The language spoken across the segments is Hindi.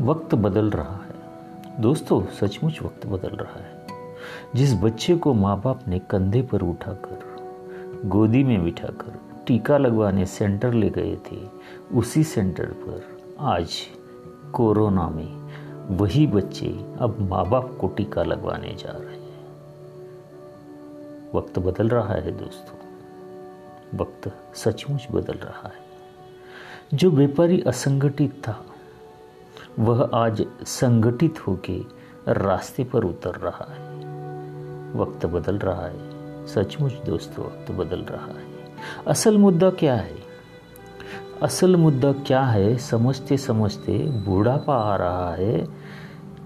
वक्त बदल रहा है। दोस्तों, सचमुच वक्त बदल रहा है। जिस बच्चे को माँ बाप ने कंधे पर उठाकर, गोदी में बिठाकर टीका लगवाने सेंटर ले गए थे, उसी सेंटर पर आज कोरोना में वही बच्चे अब माँ बाप को टीका लगवाने जा रहे हैं। वक्त बदल रहा है दोस्तों। वक्त सचमुच बदल रहा है। जो व्यापारी असंगठित था वह आज संगठित होके रास्ते पर उतर रहा है। वक्त बदल रहा है। सचमुच दोस्तों, वक्त बदल रहा है। असल मुद्दा क्या है? असल मुद्दा क्या है? समझते समझते बूढ़ापा आ रहा है।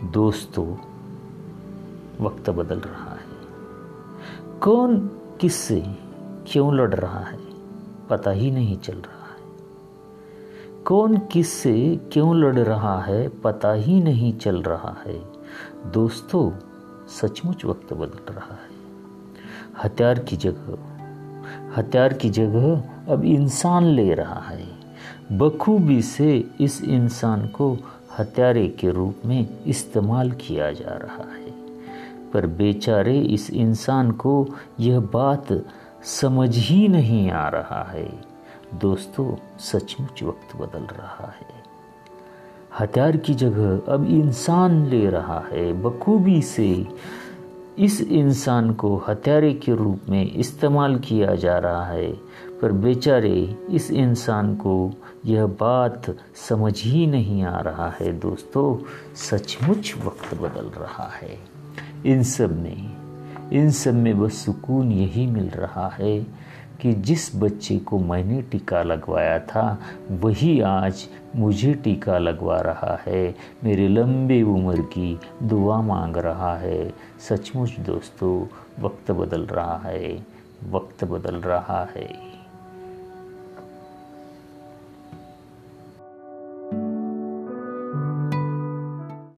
दोस्तों, वक्त बदल रहा है। कौन किससे क्यों लड़ रहा है? पता ही नहीं चल रहा। कौन किससे क्यों लड़ रहा है पता ही नहीं चल रहा है। दोस्तों, सचमुच वक्त बदल रहा है। हथियार की जगह, हथियार की जगह अब इंसान ले रहा है। बखूबी से इस इंसान को हत्यारे के रूप में इस्तेमाल किया जा रहा है। पर बेचारे इस इंसान को यह बात समझ ही नहीं आ रहा है। दोस्तों, सचमुच वक्त बदल रहा है। हथियार की जगह अब इंसान ले रहा है। बखूबी से इस इंसान को हथियारे के रूप में इस्तेमाल किया जा रहा है। पर बेचारे, इस इंसान को यह बात समझ ही नहीं आ रहा है। दोस्तों, सचमुच वक्त बदल रहा है। इन सब में, इन सब में बस सुकून यही मिल रहा है कि जिस बच्चे को मैंने टीका लगवाया था, वही आज मुझे टीका लगवा रहा है। मेरे लंबे उम्र की दुआ मांग रहा है। सचमुच दोस्तों, वक्त बदल रहा है, वक्त बदल रहा है।